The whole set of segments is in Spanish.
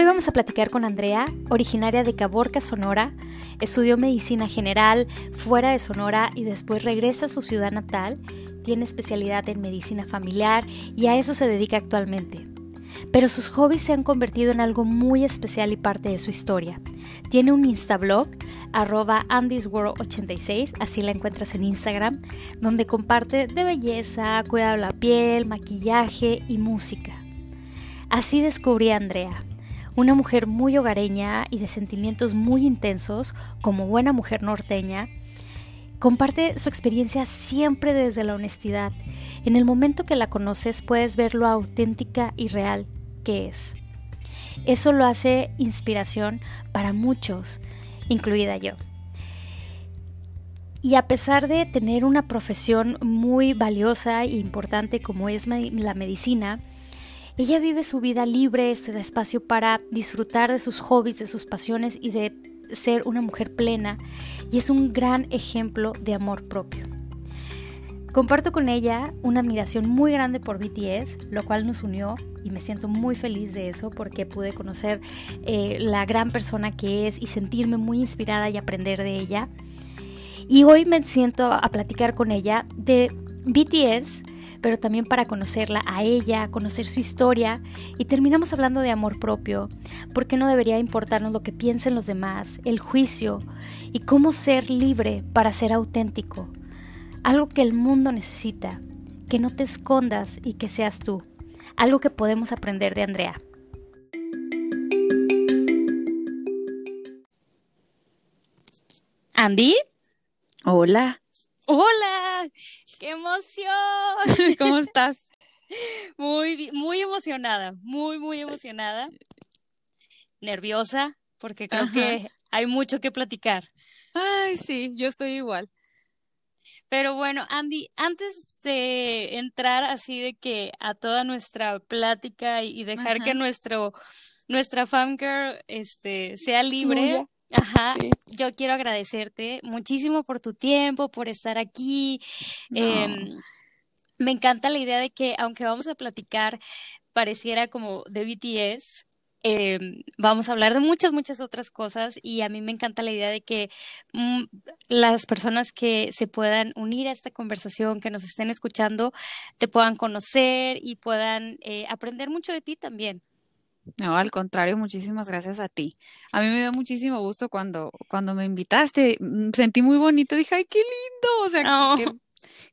Hoy vamos a platicar con Andrea, originaria de Caborca, Sonora. Estudió medicina general fuera de Sonora y después regresa a su ciudad natal. Tiene especialidad en medicina familiar y a eso se dedica actualmente. Pero sus hobbies se han convertido en algo muy especial y parte de su historia. Tiene un instablog, arroba andysworld86, así la encuentras en Instagram, donde comparte de belleza, cuidado de la piel, maquillaje y música. Así descubrí a Andrea, una mujer muy hogareña y de sentimientos muy intensos, como buena mujer norteña, comparte su experiencia siempre desde la honestidad. En el momento que la conoces puedes ver lo auténtica y real que es. Eso lo hace inspiración para muchos, incluida yo. Y a pesar de tener una profesión muy valiosa e importante como es la medicina, ella vive su vida libre, se da espacio para disfrutar de sus hobbies, de sus pasiones y de ser una mujer plena y es un gran ejemplo de amor propio. Comparto con ella una admiración muy grande por BTS, lo cual nos unió y me siento muy feliz de eso porque pude conocer eh, la gran persona que es y sentirme muy inspirada y aprender de ella. Y hoy me siento a platicar con ella de BTS, pero también para conocerla a ella, conocer su historia y terminamos hablando de amor propio, porque no debería importarnos lo que piensen los demás, el juicio y cómo ser libre para ser auténtico, algo que el mundo necesita, que no te escondas y que seas tú, algo que podemos aprender de Andrea. Andy. Hola. Hola. ¡Qué emoción! ¿Cómo estás? Muy, muy emocionada, muy, muy emocionada. Nerviosa, porque creo que hay mucho que platicar. Ay, sí, yo estoy igual. Pero bueno, Andy, antes de entrar así de que a toda nuestra plática y dejar que nuestro nuestra fangirl este sea libre, Ajá, yo quiero agradecerte muchísimo por tu tiempo, por estar aquí. Em, me encanta la idea de que aunque vamos a platicar, pareciera como de BTS, em, vamos a hablar de muchas, muchas otras cosas y a mí me encanta la idea de que mm, las personas que se puedan unir a esta conversación, que nos estén escuchando, te puedan conocer y puedan eh, aprender mucho de ti también. No, al contrario, muchísimas gracias a ti. A mí me dio muchísimo gusto cuando, cuando me invitaste. Mm, sentí muy bonito, dije, ay, qué lindo. O sea, que,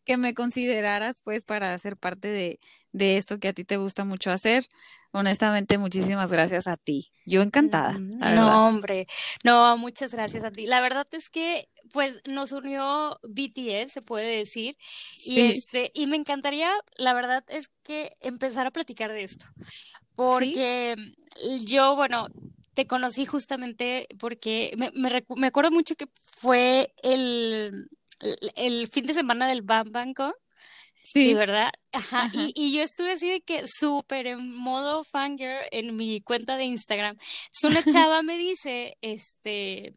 que, me consideraras pues para ser parte de, de esto que a ti te gusta mucho hacer. Honestamente, muchísimas gracias a ti. Yo encantada. Mm, no, hombre, no, muchas gracias a ti. La verdad es que pues nos unió BTS, se puede decir, y este y me encantaría, la verdad es que empezar a platicar de esto porque yo, bueno, te conocí justamente porque me, me, me, acuerdo mucho que fue el, el, fin de semana del Bam Bam Sí. ¿verdad? Ajá. Y, y, yo estuve así de que súper en modo fangirl en mi cuenta de Instagram. Es una chava me dice, este,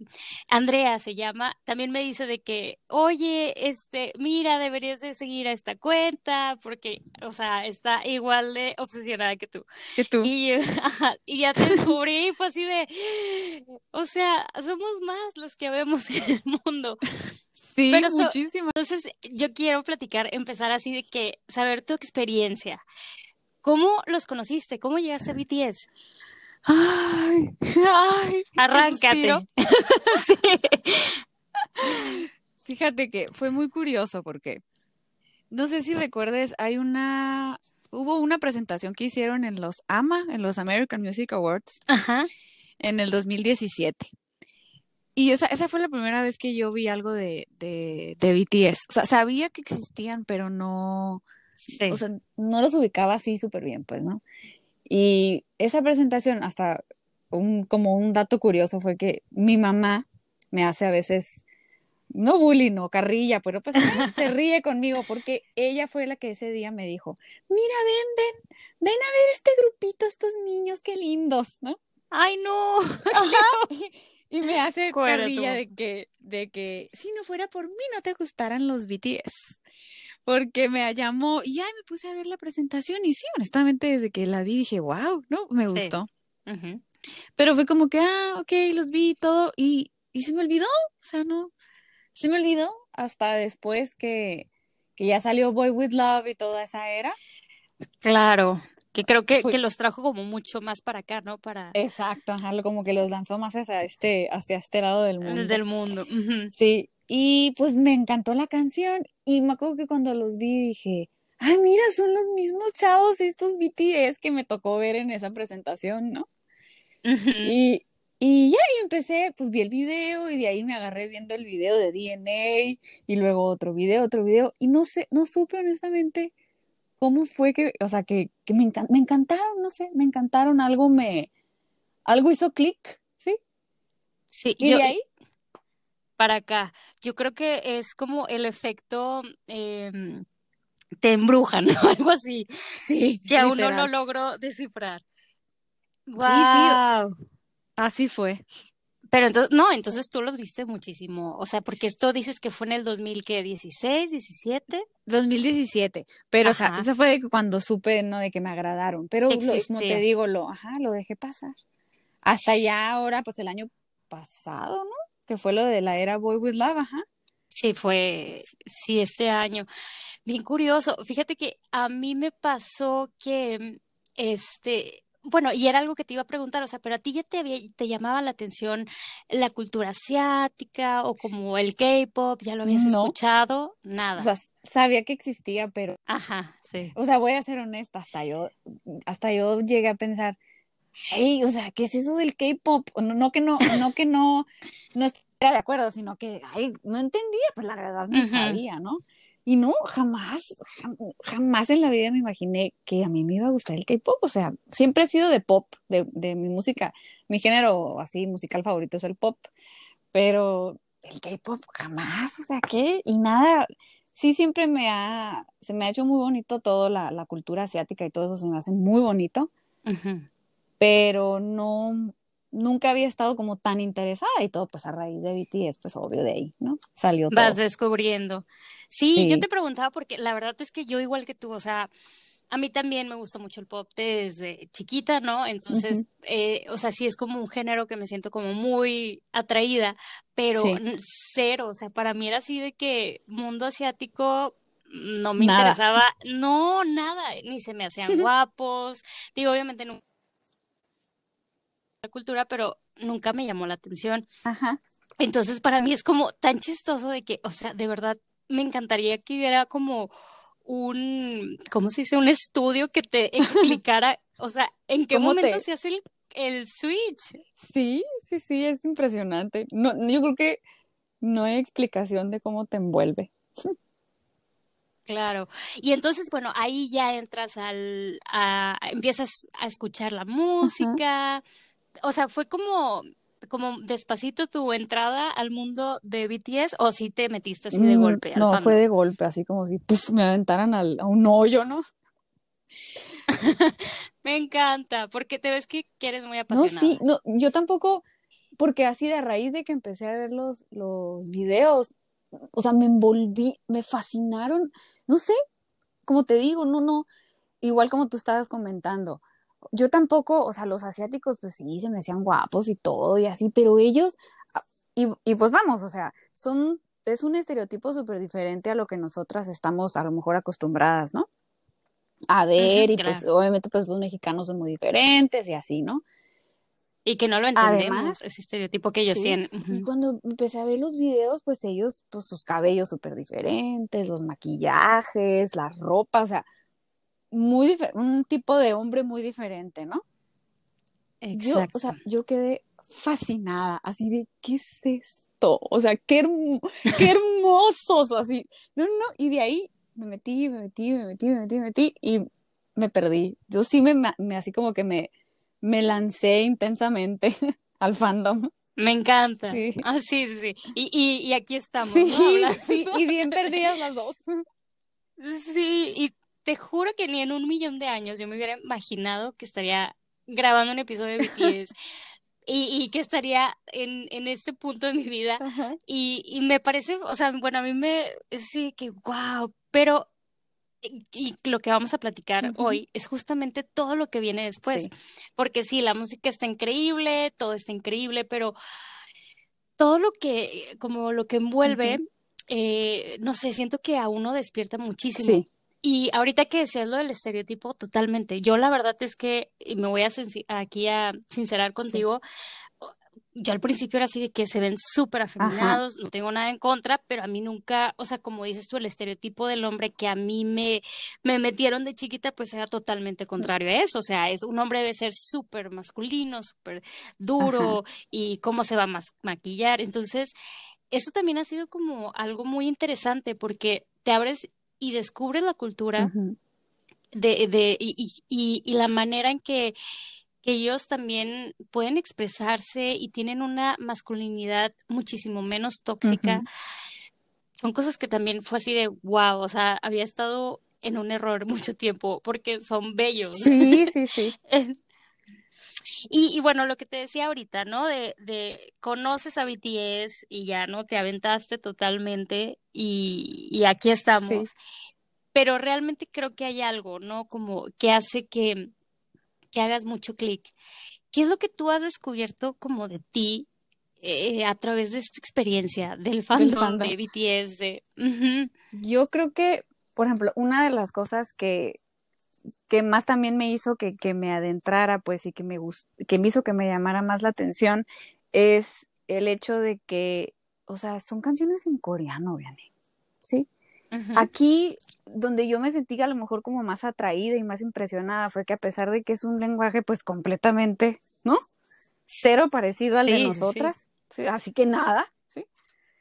Andrea se llama, también me dice de que, oye, este, mira, deberías de seguir a esta cuenta porque, o sea, está igual de obsesionada que tú. Que tú. Y, ajá, y ya te descubrí y fue así de, o sea, somos más los que vemos en el mundo. Sí, muchísimo. entonces, yo quiero platicar, empezar así de que, saber tu experiencia. ¿Cómo los conociste? ¿Cómo llegaste a BTS? Ay, ay. Arráncate. sí. Fíjate que fue muy curioso porque no sé si recuerdes, hay una hubo una presentación que hicieron en los AMA, en los American Music Awards, Ajá. en el 2017. Y esa, esa fue la primera vez que yo vi algo de, de, de BTS. O sea, sabía que existían, pero no, o sea, no los ubicaba así súper bien, pues, ¿no? Y esa presentación, hasta un, como un dato curioso, fue que mi mamá me hace a veces, no bullying, no carrilla, pero pues se ríe conmigo porque ella fue la que ese día me dijo, mira, ven, ven, ven a ver este grupito, estos niños, qué lindos, ¿no? Ay, no. Ajá. Y me hace carrilla de que, de que si no fuera por mí no te gustaran los BTS. Porque me llamó y ay, me puse a ver la presentación y sí, honestamente desde que la vi dije, wow, ¿no? Me gustó. Pero fue como que, ah, ok, los vi todo y, y se me olvidó, o sea, no, se me olvidó hasta después que, que ya salió Boy With Love y toda esa era. Claro, que creo que, que, los trajo como mucho más para acá, ¿no? Para... Exacto, como que los lanzó más hacia este, hacia este lado del mundo. Del mundo. Sí, y pues me encantó la canción y me acuerdo que cuando los vi dije, ay, mira, son los mismos chavos estos BTS que me tocó ver en esa presentación, ¿no? y, y ya, y empecé, pues vi el video y de ahí me agarré viendo el video de DNA y luego otro video, otro video y no sé, no supe honestamente cómo fue que, o sea, que, que me, me encantaron, no sé, me encantaron, algo me, algo hizo clic, ¿sí? Sí. ¿Y de ahí? Para acá, yo creo que es como el efecto... Em, te embrujan, ¿no? Algo así. Sí. Que aún no lo logro descifrar. Wow. Sí, sí. Así fue. Pero entonces, no, entonces tú los viste muchísimo. O sea, porque esto dices que fue en el 2016, 17. 2017. Pero, o sea, eso fue cuando supe, ¿no? De que me agradaron. Pero, lo, como te digo, lo, ajá, lo dejé pasar. Hasta ya ahora, pues el año pasado, ¿no? Que fue lo de la era Boy With Love, ajá. Sí, fue, sí, este año. Bien curioso. Fíjate que a mí me pasó que, este, bueno, y era algo que te iba a preguntar, o sea, pero a ti ya te, había, te llamaba la atención la cultura asiática o como el K-pop, ya lo habías escuchado, nada. O sea, sabía que existía, pero. Ajá, sí. O sea, voy a ser honesta, hasta yo, hasta yo llegué a pensar, hey, o sea, ¿qué es eso del K-pop? No, no que no, no que no, no estuviera de acuerdo, sino que, ay, no entendía, pues la verdad no sabía, ¿no? Y no, jamás, jamás en la vida me imaginé que a mí me iba a gustar el K-pop. O sea, siempre he sido de pop, de, de mi música. Mi género así musical favorito es el pop. Pero el K-pop jamás, o sea, ¿qué? Y nada, sí siempre me ha, se me ha hecho muy bonito todo, la, la cultura asiática y todo eso se me hace muy bonito. Pero no, nunca había estado como tan interesada y todo pues a raíz de BTS, pues obvio de ahí, ¿no? Salió todo. Vas descubriendo. Sí, yo te preguntaba porque la verdad es que yo igual que tú, o sea, a mí también me gusta mucho el pop desde chiquita, ¿no? Entonces, eh, o sea, sí es como un género que me siento como muy atraída, pero cero, o sea, para mí era así de que mundo asiático no me interesaba, no, nada, ni se me hacían guapos, digo, obviamente la cultura, pero nunca me llamó la atención. Ajá. Entonces, para mí es como tan chistoso de que, o sea, de verdad me encantaría que hubiera como un, ¿cómo se dice? Un estudio que te explicara, o sea, en qué momento se hace el, el, switch. Sí, sí, sí, es impresionante. No, yo creo que no hay explicación de cómo te envuelve. Claro. Y entonces, bueno, ahí ya entras al, a, empiezas a escuchar la música, o sea, fue como como despacito tu entrada al mundo de BTS o si te metiste así de mm, golpe? no, fue de golpe, así como si me aventaran a un hoyo, ¿no? me encanta, porque te ves que, eres muy apasionada. No, sí, no, yo tampoco, porque así de raíz de que empecé a ver los, los videos, o sea, me envolví, me fascinaron, no sé, como te digo, no, no, igual como tú estabas comentando, yo tampoco, o sea, los asiáticos, pues sí, se me hacían guapos y todo y así, pero ellos, ah, y, y pues vamos, o sea, son, es un estereotipo súper diferente a lo que nosotras estamos a lo mejor acostumbradas, ¿no? A ver, y pues obviamente pues los mexicanos son muy diferentes y así, ¿no? Y que no lo entendemos, ese estereotipo que ellos tienen. Y cuando empecé a ver los videos, pues ellos, pues sus cabellos súper diferentes, los maquillajes, la ropa, o sea, muy un tipo de hombre muy diferente, ¿no? Exacto. Yo, o sea, yo quedé fascinada, así de, ¿qué es esto? O sea, qué, qué hermosos, así. No, no, y de ahí me metí, me metí, me metí, me metí, me metí y me perdí. Yo sí me, me así como que me, me lancé intensamente al fandom. Me encanta. Sí. Ah, sí, sí, sí. Y, y, y aquí estamos. Sí, sí, y bien perdidas las dos. Sí, y te juro que ni en un millón de años yo me hubiera imaginado que estaría grabando un episodio de BTS. Y, y, que estaría en, en este punto de mi vida. Y, y me parece, o sea, bueno, a mí me, sí, que wow, pero y lo que vamos a platicar hoy es justamente todo lo que viene después. Porque sí, la música está increíble, todo está increíble, pero todo lo que, como lo que envuelve, eh, no sé, siento que a uno despierta muchísimo. Y ahorita que decías lo del estereotipo, totalmente. Yo la verdad es que, y me voy a aquí a sincerar contigo, yo al principio era así de que se ven súper afeminados, no tengo nada en contra, pero a mí nunca, o sea, como dices tú, el estereotipo del hombre que a mí me, me metieron de chiquita, pues era totalmente contrario a eso. O sea, es un hombre debe ser súper masculino, súper duro, y cómo se va a maquillar. Entonces, eso también ha sido como algo muy interesante porque te abres y descubres la cultura de, de, y, y, y la manera en que que ellos también pueden expresarse y tienen una masculinidad muchísimo menos tóxica. Son cosas que también fue así de wow, o sea, había estado en un error mucho tiempo porque son bellos. Sí, sí, sí. y, bueno, lo que te decía ahorita, ¿no? De, de conoces a BTS y ya, ¿no? Te aventaste totalmente y, y aquí estamos. Pero realmente creo que hay algo, ¿no? Como que hace que que hagas mucho clic. ¿Qué es lo que tú has descubierto como de ti eh, a través de esta experiencia del fandom, de BTS? Yo creo que, por ejemplo, una de las cosas que, que más también me hizo que, que me adentrara, pues, y que me, que me hizo que me llamara más la atención, es el hecho de que, o sea, son canciones en coreano, Vianney, ¿sí? Aquí, donde yo me sentí a lo mejor como más atraída y más impresionada, fue que a pesar de que es un lenguaje pues completamente, ¿no? Cero parecido al de nosotras, así que nada, ¿sí?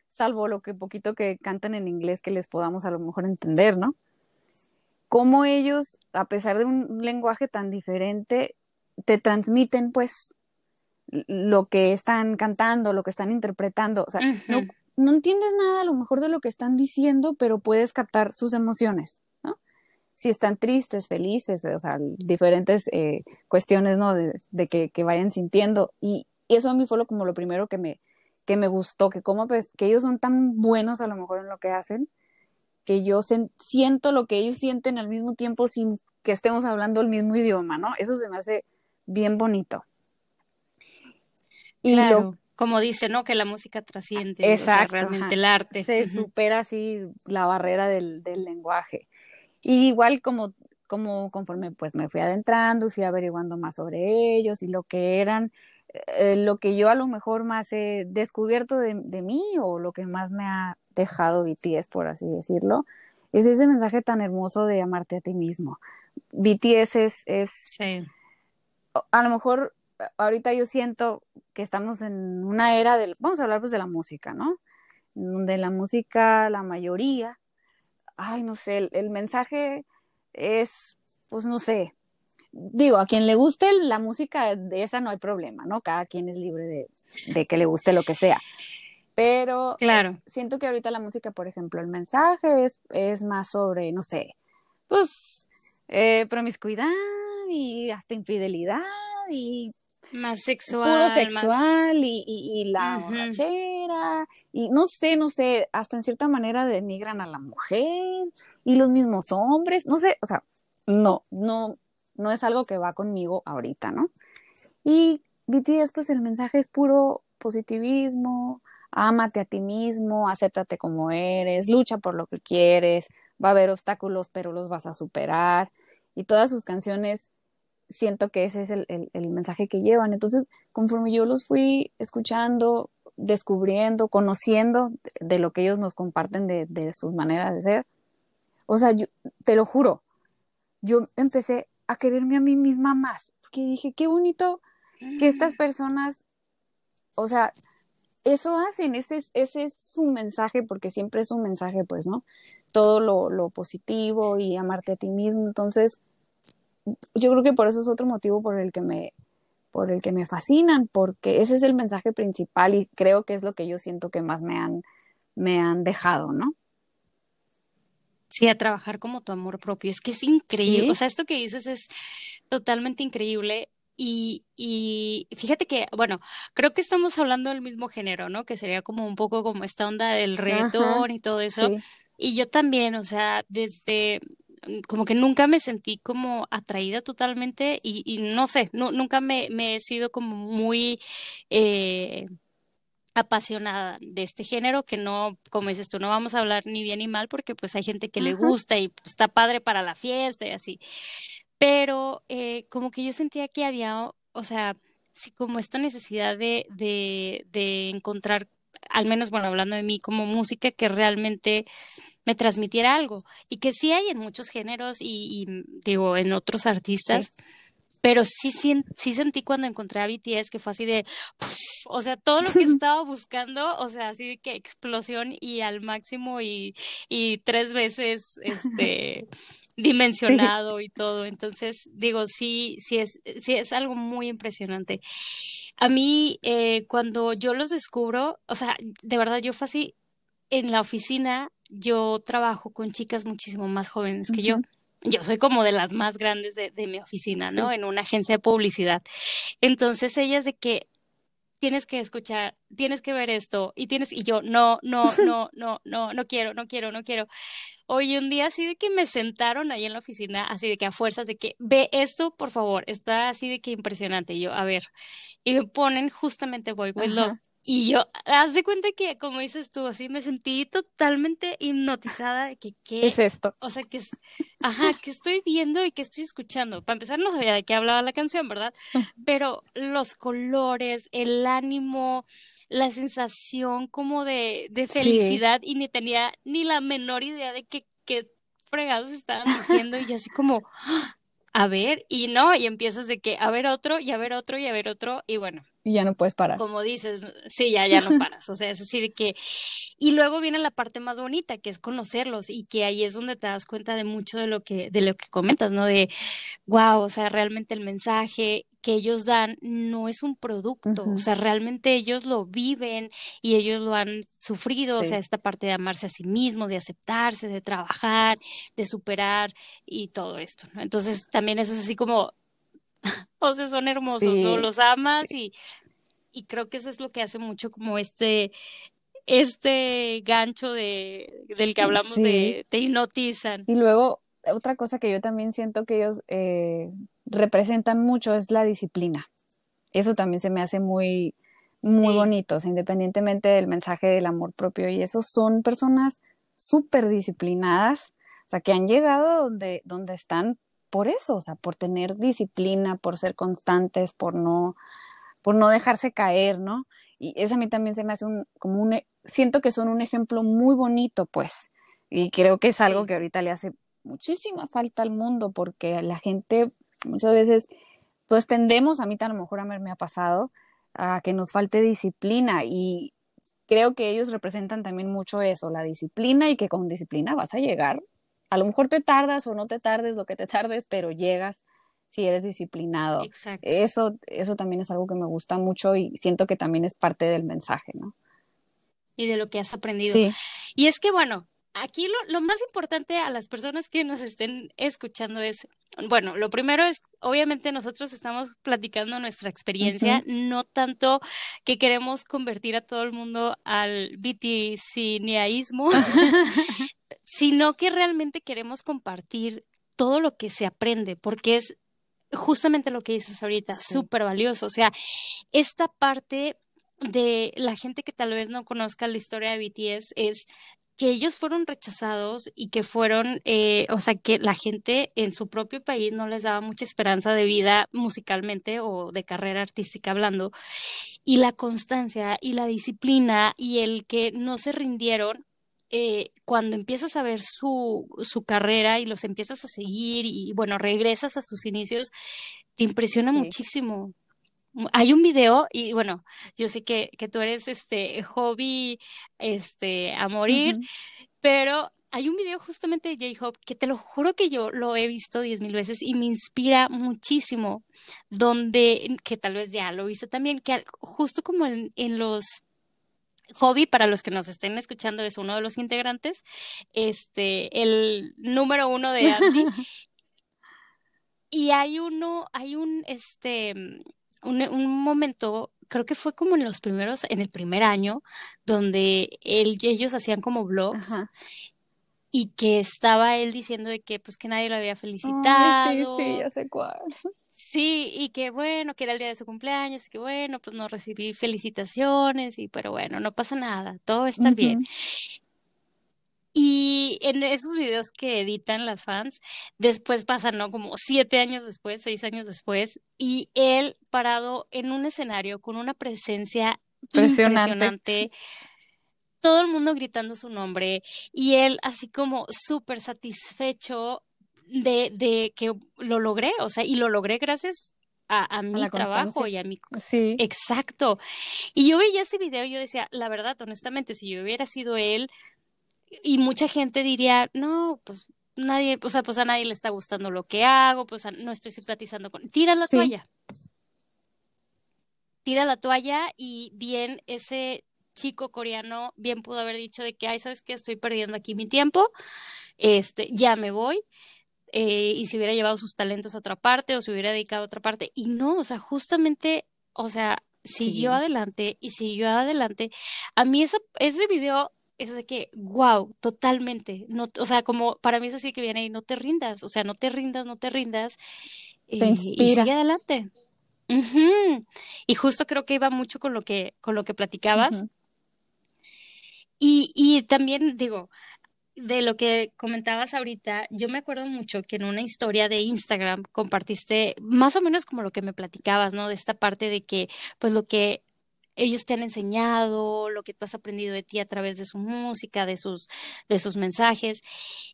Salvo lo que poquito que cantan en inglés que les podamos a lo mejor entender, ¿no? Cómo ellos, a pesar de un lenguaje tan diferente, te transmiten pues lo que están cantando, lo que están interpretando, o sea, no, no entiendes nada a lo mejor de lo que están diciendo, pero puedes captar sus emociones, ¿no? Si están tristes, felices, o sea, diferentes eh, cuestiones, ¿no? De, que, vayan sintiendo. Y, eso a mí fue lo, como lo primero que me, que me gustó, que como pues, que ellos son tan buenos a lo mejor en lo que hacen, que yo siento lo que ellos sienten al mismo tiempo sin que estemos hablando el mismo idioma, ¿no? Eso se me hace bien bonito. Y lo como dice, ¿no? Que la música trasciende, Exacto, realmente el arte. Se supera así la barrera del, lenguaje. Y igual como, como conforme pues me fui adentrando y fui averiguando más sobre ellos y lo que eran, eh, lo que yo a lo mejor más he descubierto de, mí o lo que más me ha dejado BTS, por así decirlo, es ese mensaje tan hermoso de amarte a ti mismo. BTS es, es sí. a lo mejor ahorita yo siento que estamos en una era del, vamos a hablar pues de la música, ¿no? Donde la música, la mayoría, ay, no sé, el, mensaje es, pues no sé, digo, a quien le guste la música de esa no hay problema, ¿no? Cada quien es libre de, de que le guste lo que sea. Pero claro. siento que ahorita la música, por ejemplo, el mensaje es, es más sobre, no sé, pues eh, promiscuidad y hasta infidelidad y más sexual. Puro sexual y, y, la borrachera. Y no sé, no sé, hasta en cierta manera denigran a la mujer y los mismos hombres. No sé, o sea, no, no, no es algo que va conmigo ahorita, ¿no? Y BTS, pues el mensaje es puro positivismo, ámate a ti mismo, acéptate como eres, lucha por lo que quieres, va a haber obstáculos, pero los vas a superar. Y todas sus canciones siento que ese es el, mensaje que llevan. Entonces, conforme yo los fui escuchando, descubriendo, conociendo de, lo que ellos nos comparten de, sus maneras de ser, o sea, yo, te lo juro, yo empecé a quererme a mí misma más, porque dije, qué bonito que estas personas, o sea, eso hacen, ese es, ese es su mensaje, porque siempre es un mensaje, pues, ¿no? Todo lo, lo positivo y amarte a ti mismo. Entonces, yo creo que por eso es otro motivo por el que me por el que me fascinan, porque ese es el mensaje principal y creo que es lo que yo siento que más me han me han dejado, ¿no? Sí, a trabajar como tu amor propio. Es que es increíble. O sea, esto que dices es totalmente increíble. Y, y fíjate que, bueno, creo que estamos hablando del mismo género, ¿no? Que sería como un poco como esta onda del reggaetón y todo eso. Y yo también, o sea, desde como que nunca me sentí como atraída totalmente y, no sé, nunca me, he sido como muy eh, apasionada de este género, que no, como dices tú, no vamos a hablar ni bien ni mal porque pues hay gente que le gusta y pues, está padre para la fiesta y así. Pero eh, como que yo sentía que había, o sea, sí, como esta necesidad de, de, de encontrar al menos, bueno, hablando de mí como música, que realmente me transmitiera algo. Y que sí hay en muchos géneros y, digo, en otros artistas. Pero sí, sí, sí, sentí cuando encontré a BTS que fue así de, o sea, todo lo que estaba buscando, o sea, así de que explosión y al máximo y, y tres veces, este, dimensionado y todo. Entonces, digo, sí, sí es, sí es algo muy impresionante. A mí, eh, cuando yo los descubro, o sea, de verdad, yo fue así, en la oficina, yo trabajo con chicas muchísimo más jóvenes que yo. Yo soy como de las más grandes de, de mi oficina, ¿no? En una agencia de publicidad. Entonces, ellas de que tienes que escuchar, tienes que ver esto, y tienes, y yo, no, no, no, no, no, no quiero, no quiero, no quiero. Hoy un día así de que me sentaron ahí en la oficina, así de que a fuerzas de que, ve esto, por favor, está así de que impresionante. Y yo, a ver, y me ponen justamente Boy With Love. Y yo, haz de cuenta que, como dices tú, así me sentí totalmente hipnotizada de que, ¿qué es esto? O sea, que es, ajá, que estoy viendo y que estoy escuchando. Para empezar, no sabía de qué hablaba la canción, ¿verdad? Pero los colores, el ánimo, la sensación como de, de felicidad y ni tenía ni la menor idea de qué, qué fregados estaban diciendo y así como, a ver, y no, y empiezas de que a ver otro, y a ver otro, y a ver otro, y bueno. Y ya no puedes parar. Como dices, sí, ya, ya no paras. O sea, es así de que. Y luego viene la parte más bonita, que es conocerlos, y que ahí es donde te das cuenta de mucho de lo que, de lo que comentas, ¿no? De wow, o sea, realmente el mensaje que ellos dan no es un producto, o sea, realmente ellos lo viven y ellos lo han sufrido, o sea, esta parte de amarse a sí mismos, de aceptarse, de trabajar, de superar y todo esto, ¿no? Entonces, también eso es así como, o sea, son hermosos, ¿no? Los amas y, y creo que eso es lo que hace mucho como este, este gancho de, del que hablamos de te hipnotizan. Y luego, otra cosa que yo también siento que ellos eh, representan mucho es la disciplina. Eso también se me hace muy, muy bonito, independientemente del mensaje del amor propio. Y esos son personas súper disciplinadas, o sea, que han llegado donde, donde están por eso, o sea, por tener disciplina, por ser constantes, por no, por no dejarse caer, ¿no? Y eso a mí también se me hace un, como un, siento que son un ejemplo muy bonito, pues, y creo que es algo que ahorita le hace muchísima falta al mundo, porque la gente muchas veces, pues tendemos, a mí tan a lo mejor a mí me ha pasado, a que nos falte disciplina y creo que ellos representan también mucho eso, la disciplina y que con disciplina vas a llegar. A lo mejor te tardas o no te tardes lo que te tardes, pero llegas si eres disciplinado. Exacto. Eso, eso también es algo que me gusta mucho y siento que también es parte del mensaje, ¿no? Y de lo que has aprendido. Sí. Y es que, bueno, aquí lo, lo, más importante a las personas que nos estén escuchando es, bueno, lo primero es, obviamente nosotros estamos platicando nuestra experiencia, no tanto que queremos convertir a todo el mundo al viticineaísmo, sino que realmente queremos compartir todo lo que se aprende, porque es justamente lo que dices ahorita, súper valioso. O sea, esta parte de la gente que tal vez no conozca la historia de BTS es que ellos fueron rechazados y que fueron, eh, o sea, que la gente en su propio país no les daba mucha esperanza de vida musicalmente o de carrera artística hablando. Y la constancia y la disciplina y el que no se rindieron, eh, cuando empiezas a ver su, su carrera y los empiezas a seguir y bueno, regresas a sus inicios, te impresiona muchísimo. Hay un video y bueno, yo sé que, que tú eres este hobby este a morir, pero hay un video justamente de J-Hope que te lo juro que yo lo he visto diez mil veces y me inspira muchísimo, donde, que tal vez ya lo viste también, que justo como en, en los Hobby, para los que nos estén escuchando, es uno de los integrantes, este, el número uno de Andy. y hay uno, hay un, este, un, momento, creo que fue como en los primeros, en el primer año, donde ellos hacían como blogs. y que estaba él diciendo de que pues que nadie lo había felicitado. sí, sí, ya sé cuál. Sí, y que bueno, que era el día de su cumpleaños, y que bueno, pues no recibí felicitaciones, y pero bueno, no pasa nada, todo está bien. Y en esos videos que editan las fans, después pasan, ¿no? Como siete años después, seis años después, y él parado en un escenario con una presencia impresionante. todo el mundo gritando su nombre, y él así como súper satisfecho de, de que lo logré, o sea, y lo logré gracias a, mi trabajo y a mi... Sí. Exacto. Y yo veía ese video y yo decía, la verdad, honestamente, si yo hubiera sido él, y mucha gente diría, no, pues nadie, o sea, pues a nadie le está gustando lo que hago, pues no estoy simpatizando con... Tira la toalla. Tira la toalla y bien ese chico coreano bien pudo haber dicho de que, ay, ¿sabes qué? Estoy perdiendo aquí mi tiempo, este, ya me voy. Eh, y si hubiera llevado sus talentos a otra parte o se hubiera dedicado a otra parte. Y no, o sea, justamente, o sea, siguió adelante y siguió adelante. A mí esa, ese video es de que, wow, totalmente. No, o sea, como para mí es así que viene ahí, no te rindas, o sea, no te rindas, no te rindas. Te y, inspira. sigue adelante. Y justo creo que iba mucho con lo que, con lo que platicabas. y, y también digo, de lo que comentabas ahorita, yo me acuerdo mucho que en una historia de Instagram compartiste más o menos como lo que me platicabas, ¿no? De esta parte de que, pues lo que ellos te han enseñado, lo que tú has aprendido de ti a través de su música, de sus, de sus mensajes.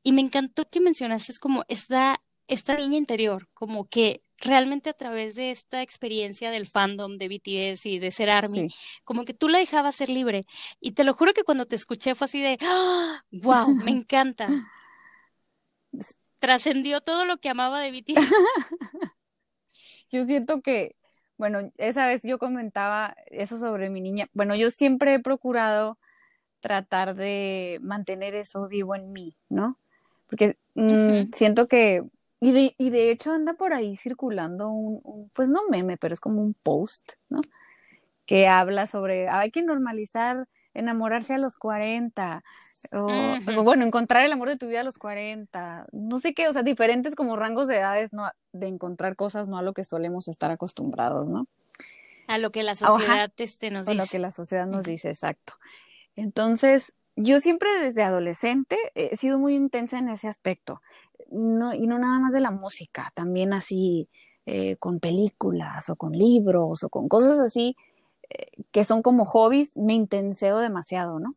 Y me encantó que mencionaste como esta, esta niña interior, como que realmente a través de esta experiencia del fandom de BTS y de ser ARMY, como que tú la dejabas ser libre. Y te lo juro que cuando te escuché fue así de, wow, ¡Ah! me encanta. Trascendió todo lo que amaba de BTS. yo siento que, bueno, esa vez yo comentaba eso sobre mi niña. Bueno, yo siempre he procurado tratar de mantener eso vivo en mí, ¿no? Porque mm, siento que y de, y de hecho anda por ahí circulando un, pues no meme, pero es como un post, ¿no? Que habla sobre, hay que normalizar enamorarse a los 40, o, bueno, encontrar el amor de tu vida a los 40, no sé qué, o sea, diferentes como rangos de edades, ¿no? De encontrar cosas, no a lo que solemos estar acostumbrados, ¿no? A lo que la sociedad este, nos dice. A lo que la sociedad nos dice, exacto. Entonces, yo siempre desde adolescente he sido muy intensa en ese aspecto no, y no nada más de la música, también así eh, con películas o con libros o con cosas así que son como hobbies, me intenseo demasiado, ¿no?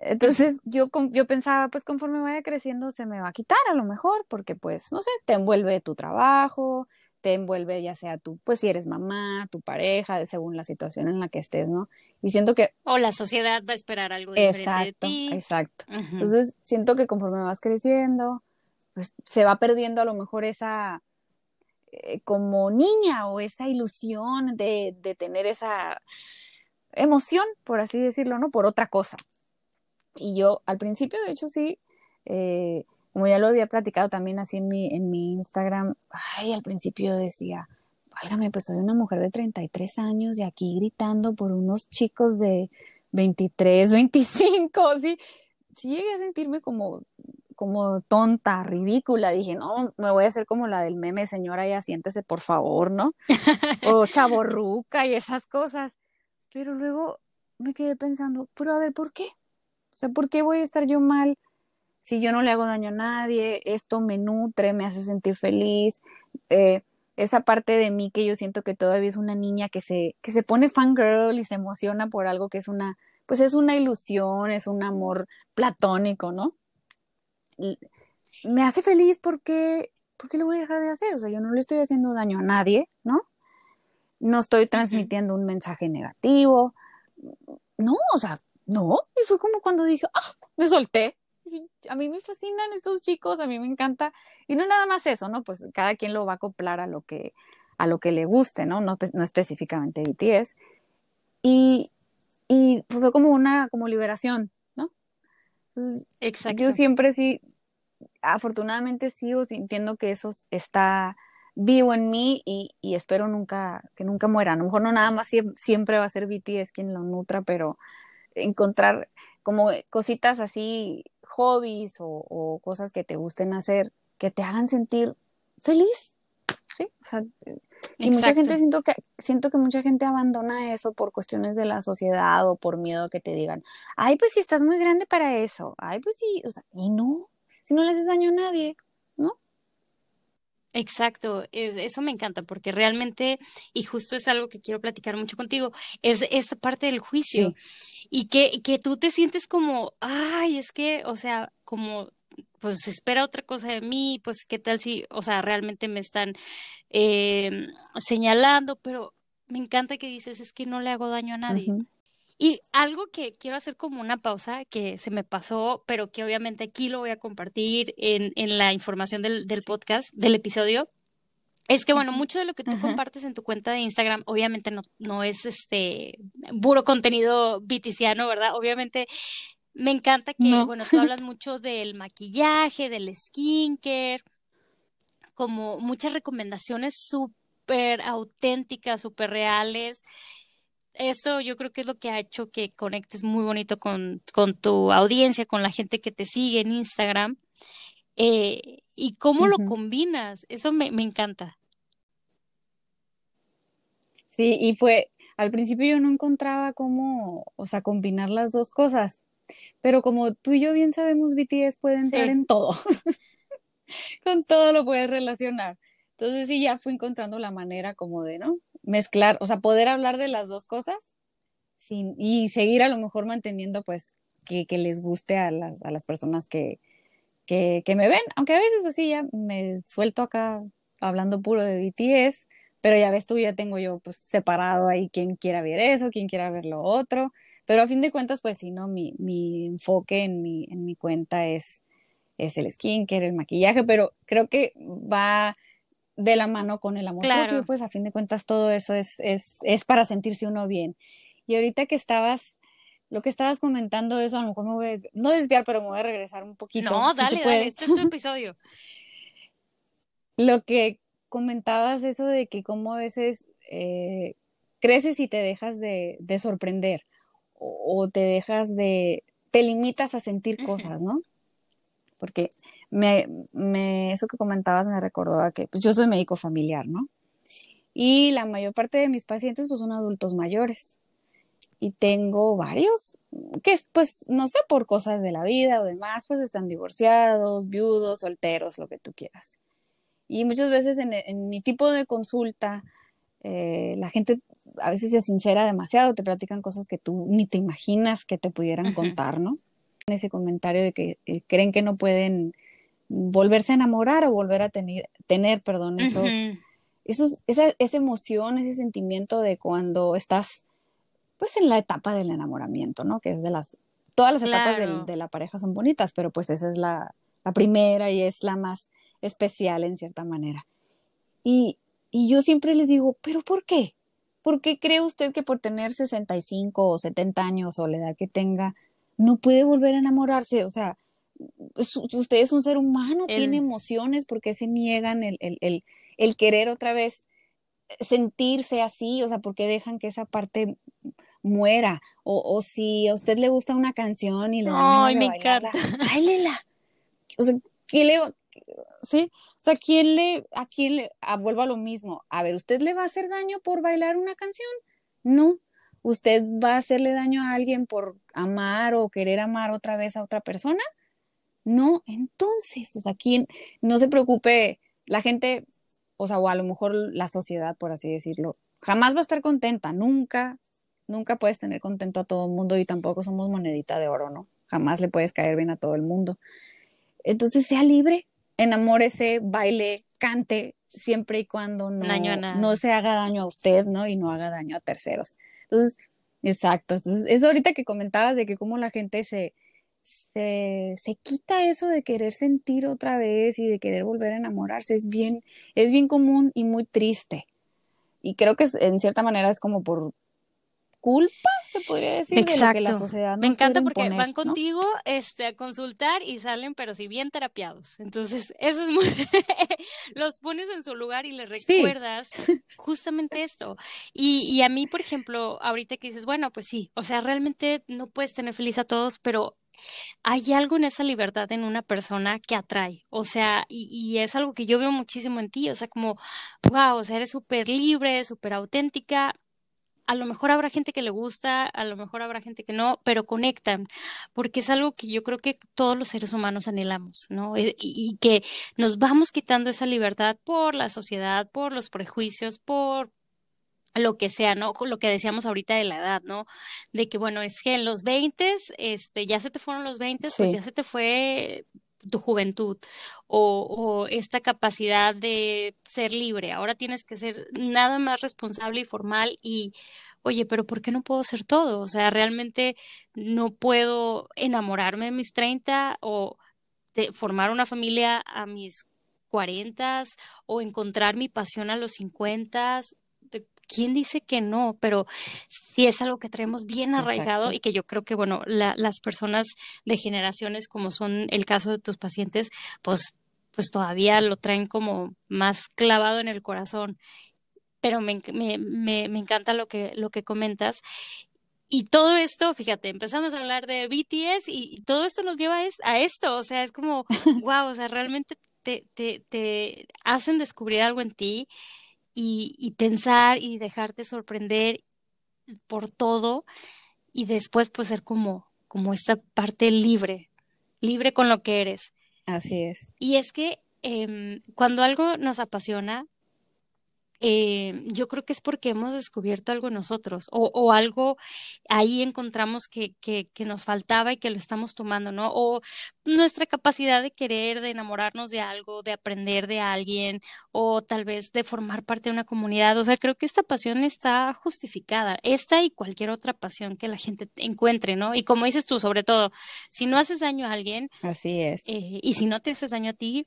Entonces yo, yo pensaba, pues conforme vaya creciendo se me va a quitar a lo mejor, porque pues, no sé, te envuelve tu trabajo, te envuelve ya sea tú, pues si eres mamá, tu pareja, según la situación en la que estés, ¿no? Y siento que... O la sociedad va a esperar algo diferente exacto, de ti. Exacto, Entonces siento que conforme vas creciendo, pues se va perdiendo a lo mejor esa eh, como niña o esa ilusión de, tener esa emoción, por así decirlo, ¿no? Por otra cosa. Y yo al principio, de hecho, sí, eh, como ya lo había platicado también así en mi, en mi Instagram, ay, al principio decía, válgame, pues soy una mujer de 33 años y aquí gritando por unos chicos de 23, 25, sí, sí llegué a sentirme como como tonta, ridícula. Dije, no, me voy a hacer como la del meme, señora, ya siéntese, por favor, ¿no? o chaborruca y esas cosas. Pero luego me quedé pensando, pero a ver, ¿por qué? O sea, ¿por qué voy a estar yo mal si yo no le hago daño a nadie? Esto me nutre, me hace sentir feliz. Eh, esa parte de mí que yo siento que todavía es una niña que se, que se pone fangirl y se emociona por algo que es una, pues es una ilusión, es un amor platónico, ¿no? Me hace feliz porque, porque lo voy a dejar de hacer. O sea, yo no le estoy haciendo daño a nadie, ¿no? No estoy transmitiendo un mensaje negativo. No, o sea, no. Y fue como cuando dije, ah, me solté. A mí me fascinan estos chicos, a mí me encanta. Y no nada más eso, ¿no? Pues cada quien lo va a acoplar a lo que, a lo que le guste, ¿no? No, no específicamente BTS. Y, y fue como una como liberación, Exacto. Yo siempre sí, afortunadamente sigo sintiendo que eso está vivo en mí y, y, espero nunca, que nunca muera. A lo mejor no nada más siempre va a ser BTS quien lo nutra, pero encontrar como cositas así hobbies o, cosas que te gusten hacer que te hagan sentir feliz, ¿sí? O sea, y mucha gente siento que siento que mucha gente abandona eso por cuestiones de la sociedad o por miedo que te digan, ay, pues si estás muy grande para eso, ay, pues sí, o sea, y no, si no le haces daño a nadie, ¿no? Exacto, eso me encanta porque realmente, y justo es algo que quiero platicar mucho contigo, es esa parte del juicio. Y que, que tú te sientes como, ay, es que, o sea, como pues espera otra cosa de mí, pues qué tal si, o sea, realmente me están eh, señalando, pero me encanta que dices, es que no le hago daño a nadie. Y algo que quiero hacer como una pausa, que se me pasó, pero que obviamente aquí lo voy a compartir en, en la información del, del podcast, del episodio, es que bueno, mucho de lo que tú compartes en tu cuenta de Instagram, obviamente no, no es este puro contenido viticiano, ¿verdad? Obviamente me encanta que, bueno, tú hablas mucho del maquillaje, del skincare, como muchas recomendaciones súper auténticas, súper reales. Esto yo creo que es lo que ha hecho que conectes muy bonito con, con tu audiencia, con la gente que te sigue en Instagram. Eh, y cómo lo combinas, eso me, me encanta. Sí, y fue, al principio yo no encontraba cómo, o sea, combinar las dos cosas, pero como tú y yo bien sabemos, BTS puede entrar en todo. Con todo lo puedes relacionar. Entonces sí, ya fui encontrando la manera como de, ¿no? Mezclar, o sea, poder hablar de las dos cosas sin, y seguir a lo mejor manteniendo pues que, que les guste a las, a las personas que, que, que, me ven, aunque a veces pues sí, ya me suelto acá hablando puro de BTS, pero ya ves tú, ya tengo yo pues separado ahí quien quiera ver eso, quien quiera ver lo otro, pero a fin de cuentas, pues sí, ¿no? Mi, mi enfoque en mi, en mi cuenta es, es el skincare, el maquillaje, pero creo que va de la mano con el amor propio, pues a fin de cuentas todo eso es, es, es para sentirse uno bien. Y ahorita que estabas, lo que estabas comentando eso, a lo mejor me voy a desviar, no desviar, pero me voy a regresar un poquito. No, dale, dale, este es tu episodio. lo que comentabas eso de que como a veces eh, creces y te dejas de, de sorprender o, te dejas de, te limitas a sentir cosas, ¿no? Porque me, me, eso que comentabas me recordó a que pues, yo soy médico familiar, ¿no? Y la mayor parte de mis pacientes pues son adultos mayores. Y tengo varios que pues no sé, por cosas de la vida o demás, pues están divorciados, viudos, solteros, lo que tú quieras. Y muchas veces en, en mi tipo de consulta, eh, la gente a veces se sincera demasiado, te platican cosas que tú ni te imaginas que te pudieran contar, ¿no? Ese comentario de que eh, creen que no pueden volverse a enamorar o volver a tener, tener perdón, esos, esos, esa, esa emoción, ese sentimiento de cuando estás, pues en la etapa del enamoramiento, ¿no? Que es de las, todas las etapas de, de, la pareja son bonitas, pero pues esa es la, la primera y es la más especial en cierta manera. Y, y yo siempre les digo, ¿pero por qué? ¿Por qué cree usted que por tener 65 o 70 años o la edad que tenga, no puede volver a enamorarse? O sea, usted es un ser humano, tiene emociones, ¿por qué se niegan el, el, el, querer otra vez sentirse así? O sea, ¿por qué dejan que esa parte muera? O, o si a usted le gusta una canción y le da Ay, me encanta. O sea, ¿qué le, ¿sí? O sea, ¿quién le, a quién le, ah, vuelvo a lo mismo, a ver, ¿usted le va a hacer daño por bailar una canción? No. ¿Usted va a hacerle daño a alguien por amar o querer amar otra vez a otra persona? No, entonces, o sea, ¿quién, no se preocupe, la gente, o sea, o a lo mejor la sociedad, por así decirlo, jamás va a estar contenta, nunca, nunca puedes tener contento a todo el mundo y tampoco somos monedita de oro, ¿no? Jamás le puedes caer bien a todo el mundo. Entonces, sea libre, enamórese, baile, cante, siempre y cuando no, no se haga daño a usted, ¿no? Y no haga daño a terceros. Entonces, exacto. Entonces, eso ahorita que comentabas de que cómo la gente se, se, se, quita eso de querer sentir otra vez y de querer volver a enamorarse, es bien, es bien común y muy triste. Y creo que en cierta manera es como por, culpa, se podría decir, Exacto. de que la sociedad Me encanta porque van contigo este, a consultar y salen, pero si bien terapiados. Entonces, eso es muy... los pones en su lugar y les recuerdas justamente esto. Y, y a mí, por ejemplo, ahorita que dices, bueno, pues sí, o sea, realmente no puedes tener feliz a todos, pero hay algo en esa libertad en una persona que atrae, o sea, y, y es algo que yo veo muchísimo en ti, o sea, como, wow, o sea, eres súper libre, súper auténtica, a lo mejor habrá gente que le gusta, a lo mejor habrá gente que no, pero conectan, porque es algo que yo creo que todos los seres humanos anhelamos, ¿no? Eh, y, y que nos vamos quitando esa libertad por la sociedad, por los prejuicios, por lo que sea, ¿no? Lo que decíamos ahorita de la edad, ¿no? De que, bueno, es que en los 20, este, ya se te fueron los 20, pues ya se te fue tu juventud o, esta capacidad de ser libre. Ahora tienes que ser nada más responsable y formal y, oye, pero ¿por qué no puedo ser todo? O sea, realmente no puedo enamorarme en mis 30 o formar una familia a mis 40 o encontrar mi pasión a los 50 ¿quién dice que no? Pero sí es algo que traemos bien arraigado y que yo creo que, bueno, las personas de generaciones, como son el caso de tus pacientes, pues, pues todavía lo traen como más clavado en el corazón. Pero me, me, me, me encanta lo que, lo que comentas. Y todo esto, fíjate, empezamos a hablar de BTS y, todo esto nos lleva a esto, o sea, es como, wow, o sea, realmente te, te, te hacen descubrir algo en ti y, pensar y dejarte sorprender por todo y después pues ser como, como esta parte libre, libre con lo que eres. Así es. Y es que em, cuando algo nos apasiona, eh, yo creo que es porque hemos descubierto algo en nosotros o, o algo ahí encontramos que, que, que, nos faltaba y que lo estamos tomando, ¿no? O nuestra capacidad de querer, de enamorarnos de algo, de aprender de alguien o tal vez de formar parte de una comunidad. O sea, creo que esta pasión está justificada, esta y cualquier otra pasión que la gente encuentre, ¿no? Y como dices tú, sobre todo, si no haces daño a alguien, así es. Eh, y si no te haces daño a ti,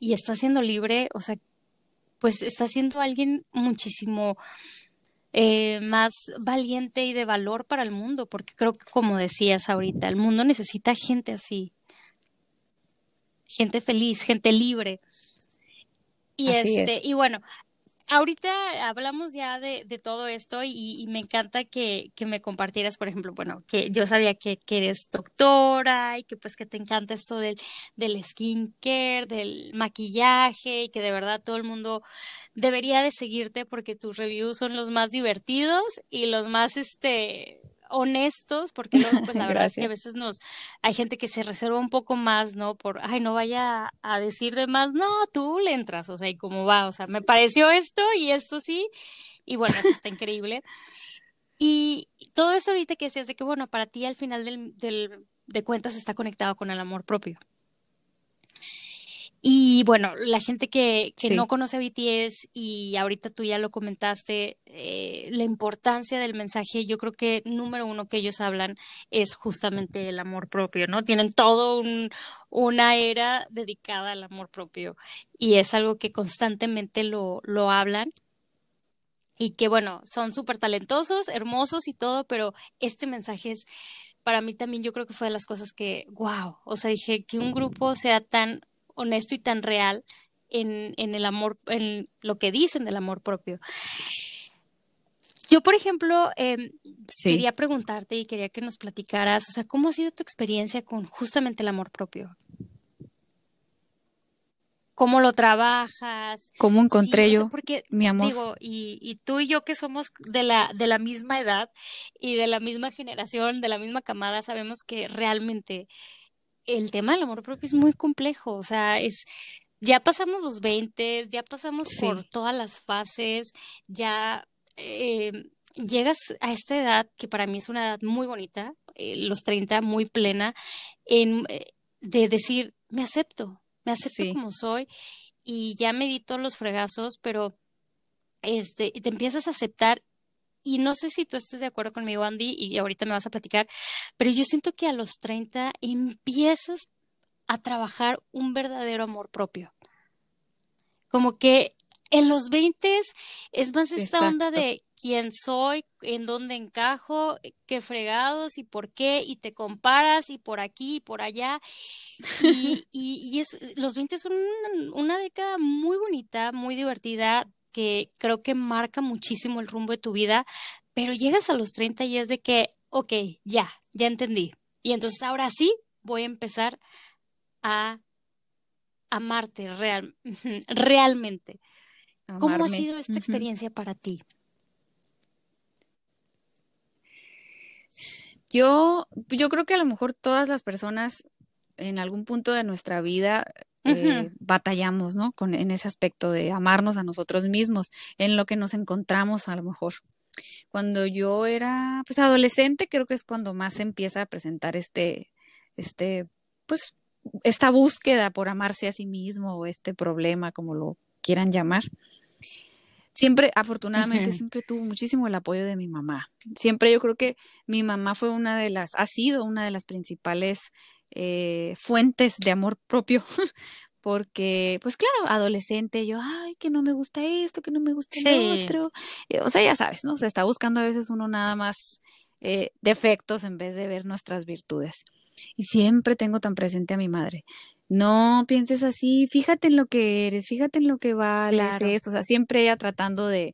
y estás siendo libre, o sea, pues está siendo alguien muchísimo eh, más valiente y de valor para el mundo, porque creo que como decías ahorita, el mundo necesita gente así, gente feliz, gente libre. Y este, y bueno, ahorita hablamos ya de, de todo esto y, me encanta que, que, me compartieras, por ejemplo, bueno, que yo sabía que, que, eres doctora y que pues que te encanta esto del, del skincare, del maquillaje y que de verdad todo el mundo debería de seguirte porque tus reviews son los más divertidos y los más, este, honestos, porque luego, pues la verdad es que a veces nos, hay gente que se reserva un poco más, ¿no? Por, ay, no vaya a decir de más, no, tú le entras, o sea, y cómo va, o sea, me pareció esto y esto sí, y bueno, eso está increíble. Y todo eso ahorita que decías de que, bueno, para ti al final del, del, de cuentas está conectado con el amor propio. Y bueno, la gente que, que no conoce a BTS y ahorita tú ya lo comentaste, eh, la importancia del mensaje, yo creo que número uno que ellos hablan es justamente el amor propio, ¿no? Tienen todo un, una era dedicada al amor propio y es algo que constantemente lo, lo hablan y que bueno, son súper talentosos, hermosos y todo, pero este mensaje es para mí también yo creo que fue de las cosas que, wow, o sea, dije que un grupo sea tan honesto y tan real en, en el amor, en lo que dicen del amor propio. Yo, por ejemplo, eh, quería preguntarte y quería que nos platicaras, o sea, ¿cómo ha sido tu experiencia con justamente el amor propio? ¿Cómo lo trabajas? ¿Cómo encontré yo porque, mi amor? Digo, y, y, tú y yo que somos de la, de la misma edad y de la misma generación, de la misma camada, sabemos que realmente el tema del amor propio es muy complejo, o sea, es, ya pasamos los 20, ya pasamos por todas las fases, ya eh, llegas a esta edad que para mí es una edad muy bonita, eh, los 30, muy plena, en, eh, de decir, me acepto, me acepto como soy y ya me di todos los fregazos, pero este, te empiezas a aceptar y no sé si tú estés de acuerdo conmigo, Andy, y ahorita me vas a platicar, pero yo siento que a los 30 empiezas a trabajar un verdadero amor propio. Como que en los 20 es más esta onda de quién soy, en dónde encajo, qué fregados y por qué, y te comparas y por aquí y por allá. Y, y, es, los 20 son una década muy bonita, muy divertida, que creo que marca muchísimo el rumbo de tu vida, pero llegas a los 30 y es de que, ok, ya, ya entendí. Y entonces ahora sí voy a empezar a amarte real, realmente. ¿Cómo ha sido esta experiencia para ti? Yo, yo creo que a lo mejor todas las personas en algún punto de nuestra vida eh, batallamos, ¿no? Con, en ese aspecto de amarnos a nosotros mismos, en lo que nos encontramos a lo mejor. Cuando yo era, pues, adolescente, creo que es cuando más se empieza a presentar este, este, pues, esta búsqueda por amarse a sí mismo o este problema, como lo quieran llamar. Siempre, afortunadamente, siempre tuvo muchísimo el apoyo de mi mamá. Siempre yo creo que mi mamá fue una de las, ha sido una de las principales eh, fuentes de amor propio, porque, pues claro, adolescente, yo, ay, que no me gusta esto, que no me gusta el otro. Eh, o sea, ya sabes, ¿no? Se está buscando a veces uno nada más eh, defectos en vez de ver nuestras virtudes. Y siempre tengo tan presente a mi madre. No pienses así, fíjate en lo que eres, fíjate en lo que vales, esto, o sea, siempre ella tratando de,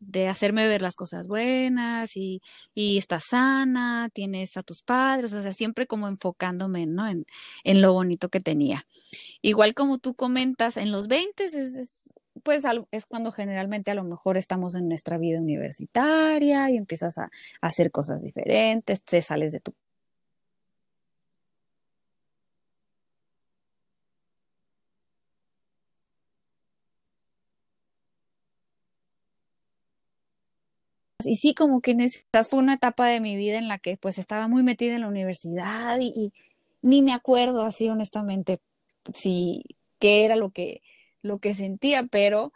de hacerme ver las cosas buenas y, y estás sana, tienes a tus padres, o sea, siempre como enfocándome, ¿no? En, en lo bonito que tenía. Igual como tú comentas, en los 20 es, pues es cuando generalmente a lo mejor estamos en nuestra vida universitaria y empiezas a, a hacer cosas diferentes, te sales de tu Y sí, como que en esas fue una etapa de mi vida en la que pues estaba muy metida en la universidad y, ni me acuerdo así honestamente si qué era lo que lo que sentía, pero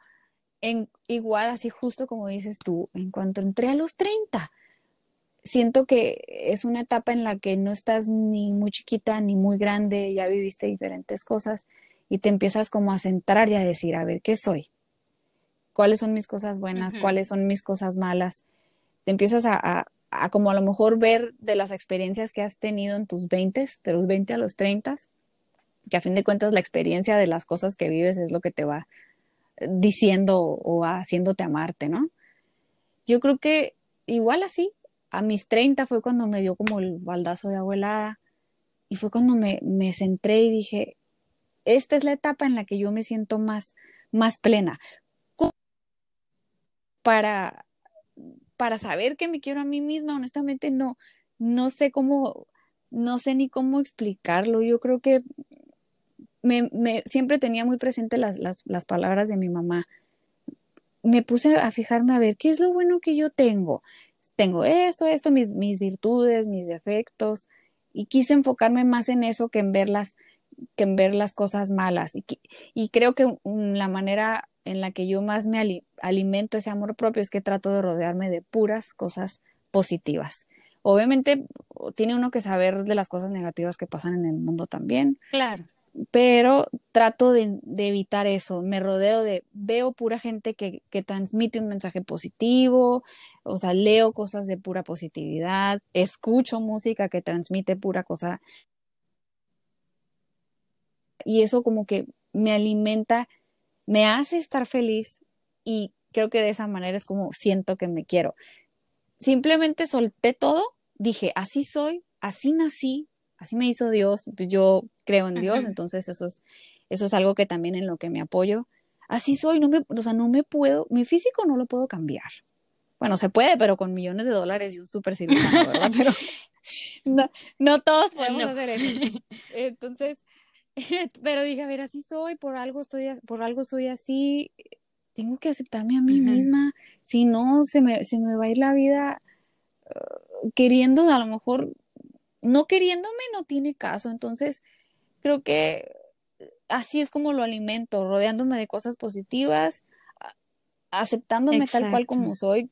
en igual así justo como dices tú, en cuanto entré a los 30, siento que es una etapa en la que no estás ni muy chiquita ni muy grande, ya viviste diferentes cosas y te empiezas como a centrar y a decir, a ver, ¿qué soy? ¿Cuáles son mis cosas buenas? ¿Cuáles son mis cosas malas? Te empiezas a, como a lo mejor ver de las experiencias que has tenido en tus 20, de los 20 a los 30, que a fin de cuentas la experiencia de las cosas que vives es lo que te va diciendo o haciéndote amarte, ¿no? Yo creo que igual así, a mis 30 fue cuando me dio como el baldazo de abuelada y fue cuando me, me centré y dije, esta es la etapa en la que yo me siento más, más plena. Para para saber que me quiero a mí misma, honestamente no, no sé cómo, no sé ni cómo explicarlo. Yo creo que me, siempre tenía muy presente las, las, las, palabras de mi mamá. Me puse a fijarme a ver qué es lo bueno que yo tengo. Tengo esto, esto, mis, mis virtudes, mis defectos, y quise enfocarme más en eso que en ver las, que en ver las cosas malas. Y, y creo que la manera en la que yo más me alimento ese amor propio es que trato de rodearme de puras cosas positivas. Obviamente tiene uno que saber de las cosas negativas que pasan en el mundo también. Claro. Pero trato de, evitar eso. Me rodeo de, veo pura gente que, que transmite un mensaje positivo, o sea, leo cosas de pura positividad, escucho música que transmite pura cosa. Y eso como que me alimenta me hace estar feliz y creo que de esa manera es como siento que me quiero. Simplemente solté todo, dije, así soy, así nací, así me hizo Dios, pues yo creo en Dios, entonces eso es, eso es algo que también en lo que me apoyo. Así soy, no me, o sea, no me puedo, mi físico no lo puedo cambiar. Bueno, se puede, pero con millones de dólares y un súper cirujano, ¿verdad? Pero no, no todos podemos hacer eso. Entonces, pero dije, a ver, así soy, por algo estoy, por algo soy así, tengo que aceptarme a mí misma, si no, se me, se me va a ir la vida uh, queriendo, a lo mejor, no queriéndome no tiene caso, entonces creo que así es como lo alimento, rodeándome de cosas positivas, aceptándome tal cual como soy.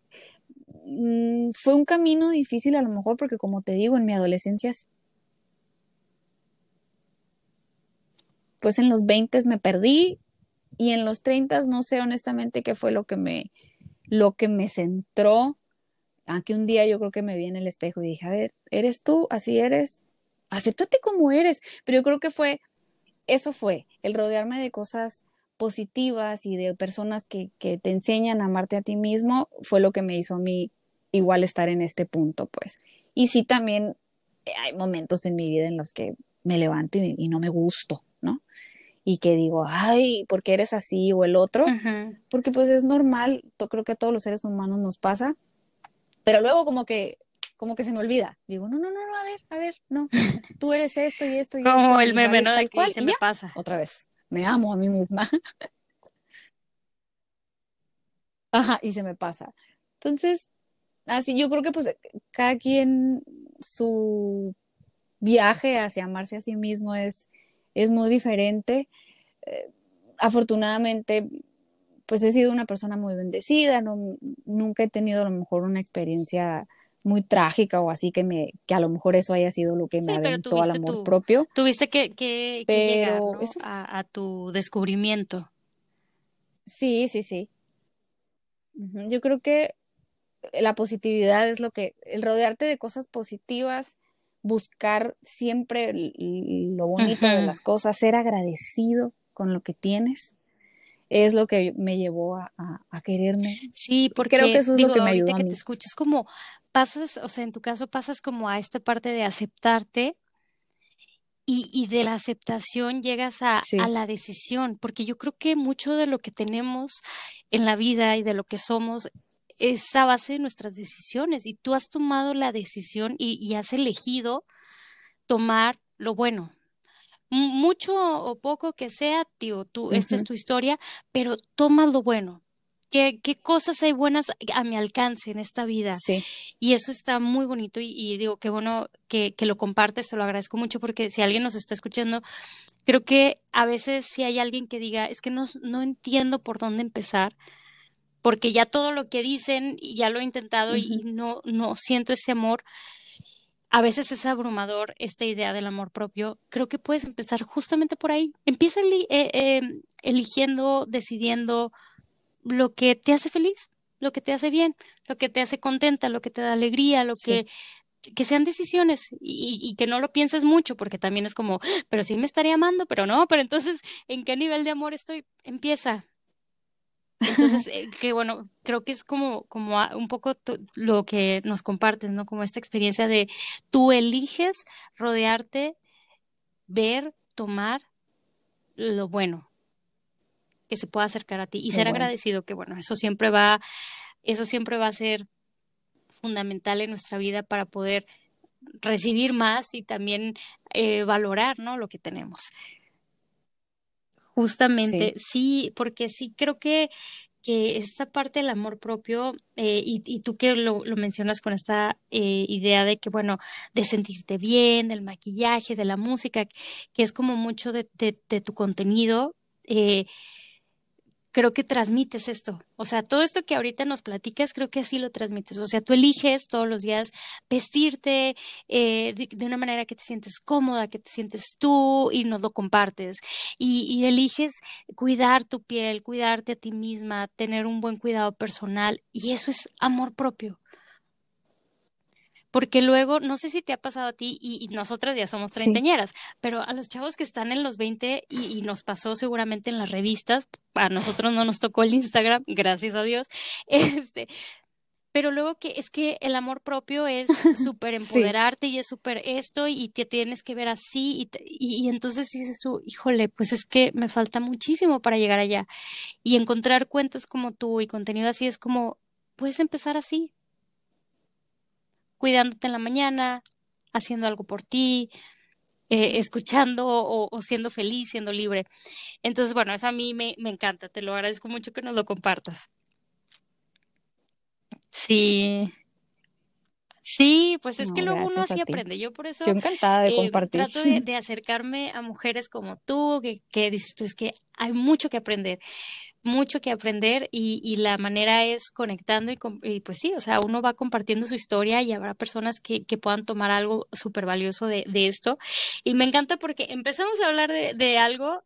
Mm, fue un camino difícil a lo mejor porque como te digo, en mi adolescencia pues en los 20 me perdí y en los 30 no sé honestamente qué fue lo que me, lo que me centró. Aunque un día yo creo que me vi en el espejo y dije, a ver, eres tú, así eres, acéptate como eres. Pero yo creo que fue, eso fue, el rodearme de cosas positivas y de personas que, que te enseñan a amarte a ti mismo, fue lo que me hizo a mí igual estar en este punto, pues. Y sí también eh, hay momentos en mi vida en los que me levanto y, no me gusto, ¿no? Y que digo, ay, ¿por qué eres así o el otro? Porque pues es normal, creo que a todos los seres humanos nos pasa, pero luego como que como que se me olvida. Digo, no, no, no, no, a ver, a ver, no, tú eres esto y esto y como esto. Como el meme, ¿no? De que se me pasa. Otra vez, me amo a mí misma. Ajá, y se me pasa. Entonces, así yo creo que pues cada quien su viaje hacia amarse a sí mismo es, es muy diferente. Eh, afortunadamente, pues he sido una persona muy bendecida, no, nunca he tenido a lo mejor una experiencia muy trágica o así que me que a lo mejor eso haya sido lo que me aventó al amor propio. Tuviste que, que, llegar a, tu descubrimiento. Sí, sí, sí. Yo creo que la positividad es lo que, el rodearte de cosas positivas, buscar siempre lo bonito de las cosas, ser agradecido con lo que tienes, es lo que me llevó a, quererme. Sí, porque creo que eso es lo que me ayudó. que te escuches como pasas, o sea, en tu caso pasas como a esta parte de aceptarte y, de la aceptación llegas a, a, la decisión, porque yo creo que mucho de lo que tenemos en la vida y de lo que somos es a base de nuestras decisiones y tú has tomado la decisión y, has elegido tomar lo bueno. mucho o poco que sea, tío, tú, esta es tu historia, pero toma lo bueno. ¿Qué, ¿Qué, cosas hay buenas a mi alcance en esta vida? Sí. Y eso está muy bonito y, digo, qué bueno que, que, lo compartes, te lo agradezco mucho porque si alguien nos está escuchando, creo que a veces si hay alguien que diga, es que no, no entiendo por dónde empezar, porque ya todo lo que dicen, ya lo he intentado y no, no siento ese amor. A veces es abrumador esta idea del amor propio. Creo que puedes empezar justamente por ahí. Empieza eh, em, eligiendo, decidiendo lo que te hace feliz, lo que te hace bien, lo que te hace contenta, lo que te da alegría, lo que que sean decisiones y, y, que no lo pienses mucho, porque también es como, pero sí me estaría amando, pero no, pero entonces, ¿en qué nivel de amor estoy? Empieza, entonces, eh, que bueno, creo que es como, como un poco lo que nos compartes, ¿no? Como esta experiencia de tú eliges rodearte, ver, tomar lo bueno que se pueda acercar a ti y ser agradecido, que bueno, eso siempre va, eso siempre va a ser fundamental en nuestra vida para poder recibir más y también eh, valorar, ¿no? Lo que tenemos. Justamente, sí. porque sí creo que, que esta parte del amor propio, eh, y, y, tú que lo, lo mencionas con esta eh, idea de que, bueno, de sentirte bien, del maquillaje, de la música, que es como mucho de, de, de tu contenido, eh, creo que transmites esto. O sea, todo esto que ahorita nos platicas, creo que así lo transmites. O sea, tú eliges todos los días vestirte eh, de, una manera que te sientes cómoda, que te sientes tú y nos lo compartes. Y, y eliges cuidar tu piel, cuidarte a ti misma, tener un buen cuidado personal. Y eso es amor propio porque luego, no sé si te ha pasado a ti, y, nosotras ya somos treintañeras, pero a los chavos que están en los 20 y, nos pasó seguramente en las revistas, a nosotros no nos tocó el Instagram, gracias a Dios, este, pero luego que es que el amor propio es súper empoderarte y es súper esto y te tienes que ver así y, y, entonces dices tú, híjole, pues es que me falta muchísimo para llegar allá y encontrar cuentas como tú y contenido así es como, puedes empezar así, cuidándote en la mañana, haciendo algo por ti, eh, escuchando o, siendo feliz, siendo libre. Entonces, bueno, eso a mí me, me encanta, te lo agradezco mucho que nos lo compartas. Sí. Sí, pues es que luego uno así aprende. Yo por eso encantada de eh, compartir. trato de, acercarme a mujeres como tú, que, que dices tú, es que hay mucho que aprender mucho que aprender y, y la manera es conectando y, pues sí, o sea, uno va compartiendo su historia y habrá personas que, que puedan tomar algo súper valioso de, de, esto. Y me encanta porque empezamos a hablar de, de algo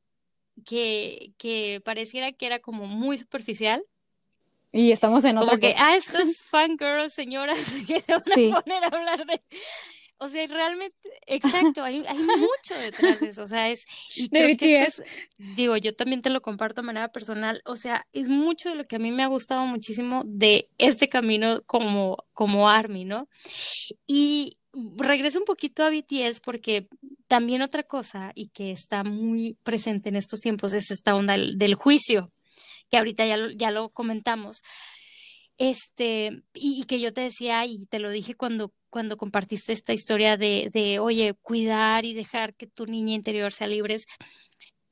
que, que pareciera que era como muy superficial, y estamos en otra Como que, ah, estas fangirls, señoras, que se van a poner a hablar de, o sea, realmente, exacto, hay, hay mucho detrás de eso, o sea, es, y creo que es, digo, yo también te lo comparto de manera personal, o sea, es mucho de lo que a mí me ha gustado muchísimo de este camino como, como Army, ¿no? Y regreso un poquito a BTS porque también otra cosa y que está muy presente en estos tiempos es esta onda del, juicio, que ahorita ya lo, ya lo comentamos. Este, y, que yo te decía y te lo dije cuando, cuando compartiste esta historia de, de, oye, cuidar y dejar que tu niña interior sea libre.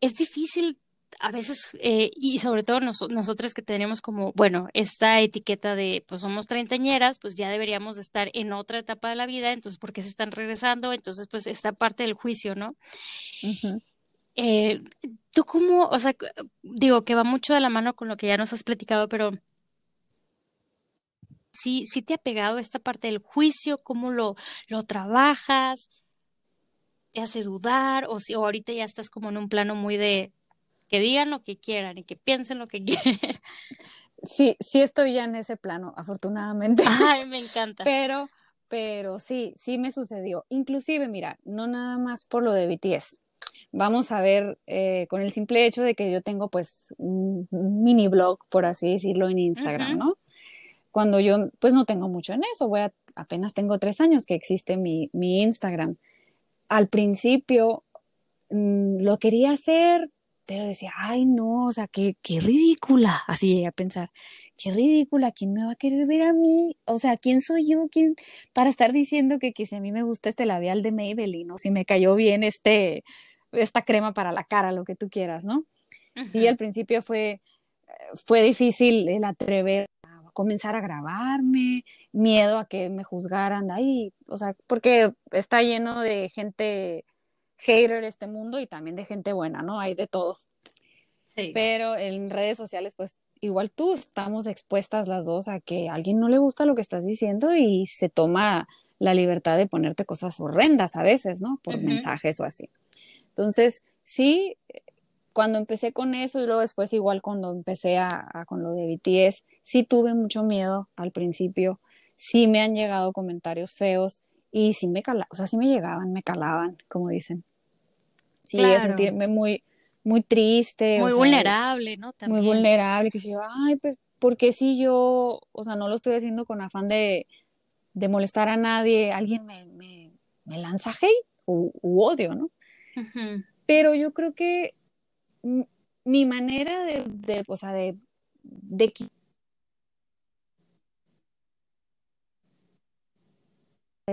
Es difícil a veces, eh, y sobre todo nosotras que tenemos como, bueno, esta etiqueta de, pues somos treintañeras, pues ya deberíamos de estar en otra etapa de la vida, entonces, ¿por qué se están regresando? Entonces, pues esta parte del juicio, ¿no? Eh, tú como, o sea, digo que va mucho de la mano con lo que ya nos has platicado, pero sí, sí te ha pegado esta parte del juicio, cómo lo, lo trabajas, te hace dudar, o si o ahorita ya estás como en un plano muy de que digan lo que quieran y que piensen lo que quieran. Sí, sí estoy ya en ese plano, afortunadamente. Ay, me encanta. Pero, pero sí, sí me sucedió. Inclusive, mira, no nada más por lo de BTS. Vamos a ver, eh, con el simple hecho de que yo tengo pues un mini blog, por así decirlo, en Instagram, ¿no? Cuando yo pues no tengo mucho en eso, voy a, apenas tengo tres años que existe mi, mi Instagram. Al principio mm, lo quería hacer pero decía, ay, no, o sea, qué, qué ridícula. Así llegué a pensar, qué ridícula, ¿quién me va a querer ver a mí? O sea, ¿quién soy yo ¿Quién, para estar diciendo que, que si a mí me gusta este labial de Maybelline o si me cayó bien este, esta crema para la cara, lo que tú quieras, ¿no? Y al principio fue, fue difícil el atrever comenzar a grabarme, miedo a que me juzgaran ahí, o sea, porque está lleno de gente hater este mundo y también de gente buena, ¿no? Hay de todo. Sí. Pero en redes sociales, pues igual tú estamos expuestas las dos a que a alguien no le gusta lo que estás diciendo y se toma la libertad de ponerte cosas horrendas a veces, ¿no? Por mensajes o así. Entonces, sí, cuando empecé con eso y luego después igual cuando empecé a, con lo de BTS, sí tuve mucho miedo al principio, sí me han llegado comentarios feos y sí me calaban, o sea, sí me llegaban, me calaban, como dicen sí, sentirme muy, muy triste. Muy vulnerable, ¿no? Muy vulnerable, que si ay, pues, porque si yo, o sea, no lo estoy haciendo con afán de, de molestar a nadie, alguien me, me, me lanza hate u, odio, ¿no? Pero yo creo que mi manera de, de o sea, de, de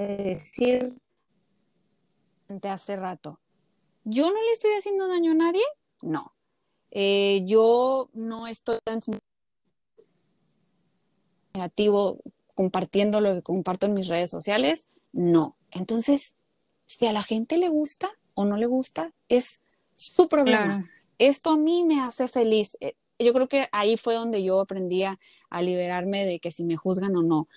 decir hace rato, ¿Yo no le estoy haciendo daño a nadie? No. Eh, yo no estoy tan negativo compartiendo lo que comparto en mis redes sociales. No. Entonces, si a la gente le gusta o no le gusta, es su problema. Esto a mí me hace feliz. Eh, yo creo que ahí fue donde yo aprendí a liberarme de que si me juzgan o no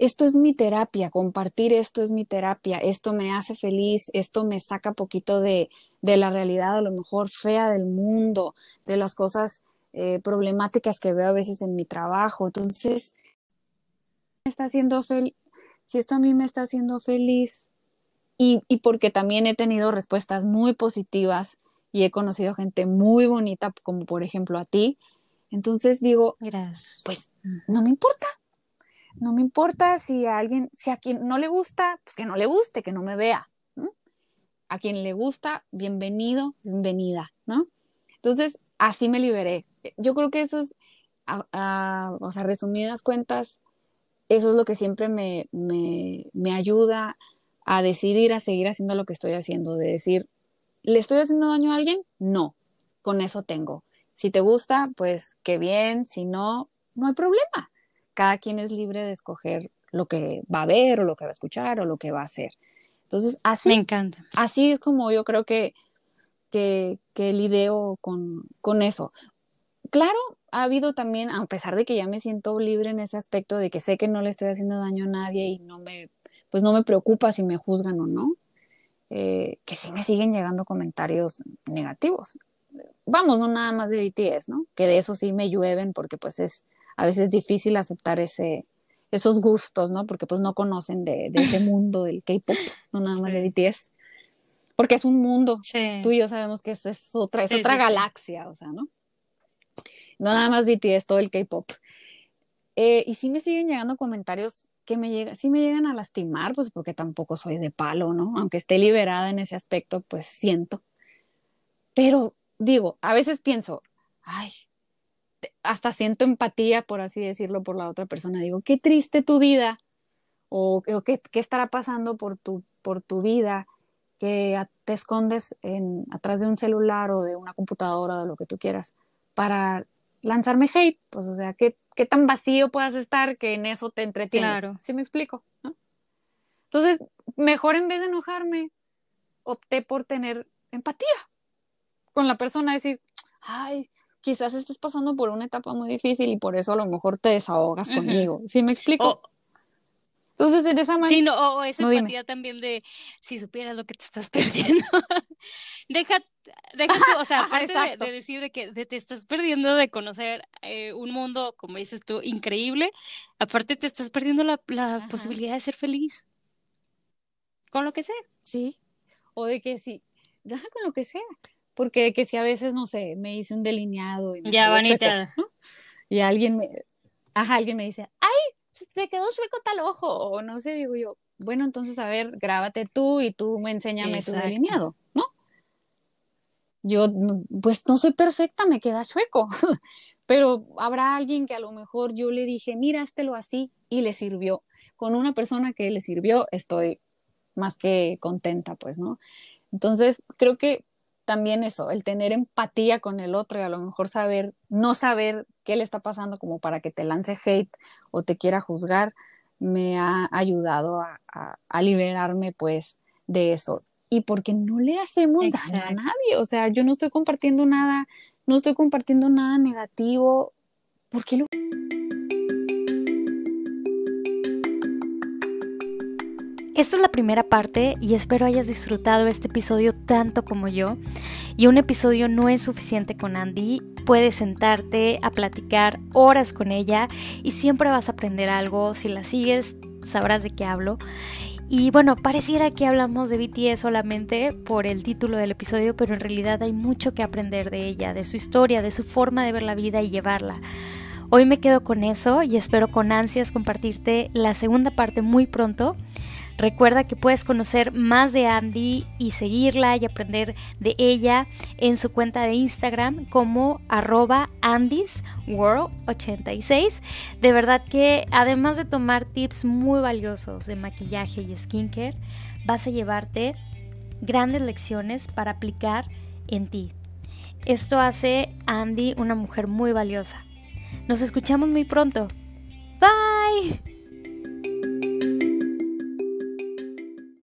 esto es mi terapia, compartir esto es mi terapia, esto me hace feliz, esto me saca poquito de, de la realidad a lo mejor fea del mundo, de las cosas eh, problemáticas que veo a veces en mi trabajo. Entonces, me está haciendo feliz, si esto a mí me está haciendo feliz y, y porque también he tenido respuestas muy positivas y he conocido gente muy bonita, como por ejemplo a ti, entonces digo, Gracias. pues no me importa, no me importa si a alguien, si a quien no le gusta, pues que no le guste, que no me vea. A quien le gusta, bienvenido, bienvenida, ¿no? Entonces, así me liberé. Yo creo que eso es, o sea, resumidas cuentas, eso es lo que siempre me, me, me ayuda a decidir a seguir haciendo lo que estoy haciendo, de decir, ¿le estoy haciendo daño a alguien? No, con eso tengo. Si te gusta, pues qué bien, si no, no hay problema cada quien es libre de escoger lo que va a ver o lo que va a escuchar o lo que va a hacer. Entonces, así. Me encanta. Así es como yo creo que, que, que lidio con, con eso. Claro, ha habido también, a pesar de que ya me siento libre en ese aspecto de que sé que no le estoy haciendo daño a nadie y no me, pues no me preocupa si me juzgan o no, eh, que sí me siguen llegando comentarios negativos. Vamos, no nada más de BTS, ¿no? Que de eso sí me llueven porque pues es, a veces es difícil aceptar ese, esos gustos, ¿no? Porque pues no conocen de, ese mundo del K-pop, no nada más de BTS. Porque es un mundo. Tú y yo sabemos que es, es otra, es otra galaxia, o sea, ¿no? No nada más BTS, todo el K-pop. Eh, y sí me siguen llegando comentarios que me llega, sí me llegan a lastimar, pues porque tampoco soy de palo, ¿no? Aunque esté liberada en ese aspecto, pues siento. Pero digo, a veces pienso, ay, hasta siento empatía, por así decirlo, por la otra persona. Digo, qué triste tu vida, o, qué, qué, estará pasando por tu, por tu vida, que te escondes en, atrás de un celular o de una computadora, o de lo que tú quieras, para lanzarme hate, pues o sea, ¿qué, qué tan vacío puedas estar que en eso te entretienes. Claro. ¿Sí me explico? Entonces, mejor en vez de enojarme, opté por tener empatía con la persona, decir, ay, quizás estés pasando por una etapa muy difícil y por eso a lo mejor te desahogas conmigo. ¿Sí me explico? Entonces, de esa manera. Sí, no, o esa empatía también de si supieras lo que te estás perdiendo. deja, deja o sea, aparte de, decir de que te estás perdiendo de conocer eh, un mundo, como dices tú, increíble, aparte te estás perdiendo la, la posibilidad de ser feliz. Con lo que sea. Sí. O de que sí, deja con lo que sea. Porque que si a veces, no sé, me hice un delineado y ya, bonita. Y alguien me, ajá, alguien me dice, ay, se quedó chueco tal ojo, o no sé, digo yo, bueno, entonces a ver, grábate tú y tú me enséñame tu delineado, ¿no? Yo, pues no soy perfecta, me queda chueco, pero habrá alguien que a lo mejor yo le dije, mira, lo así, y le sirvió. Con una persona que le sirvió, estoy más que contenta, pues, ¿no? Entonces, creo que también eso, el tener empatía con el otro y a lo mejor saber, no saber qué le está pasando como para que te lance hate o te quiera juzgar, me ha ayudado a, liberarme pues de eso. Y porque no le hacemos daño a nadie, o sea, yo no estoy compartiendo nada, no estoy compartiendo nada negativo, ¿por qué lo... Esta es la primera parte y espero hayas disfrutado este episodio tanto como yo. Y un episodio no es suficiente con Andy, puedes sentarte a platicar horas con ella y siempre vas a aprender algo. Si la sigues, sabrás de qué hablo. Y bueno, pareciera que hablamos de BTS solamente por el título del episodio, pero en realidad hay mucho que aprender de ella, de su historia, de su forma de ver la vida y llevarla. Hoy me quedo con eso y espero con ansias compartirte la segunda parte muy pronto. Recuerda que puedes conocer más de Andy y seguirla y aprender de ella en su cuenta de Instagram como arroba andysworld86. De verdad que además de tomar tips muy valiosos de maquillaje y skincare, vas a llevarte grandes lecciones para aplicar en ti. Esto hace a Andy una mujer muy valiosa. Nos escuchamos muy pronto. Bye.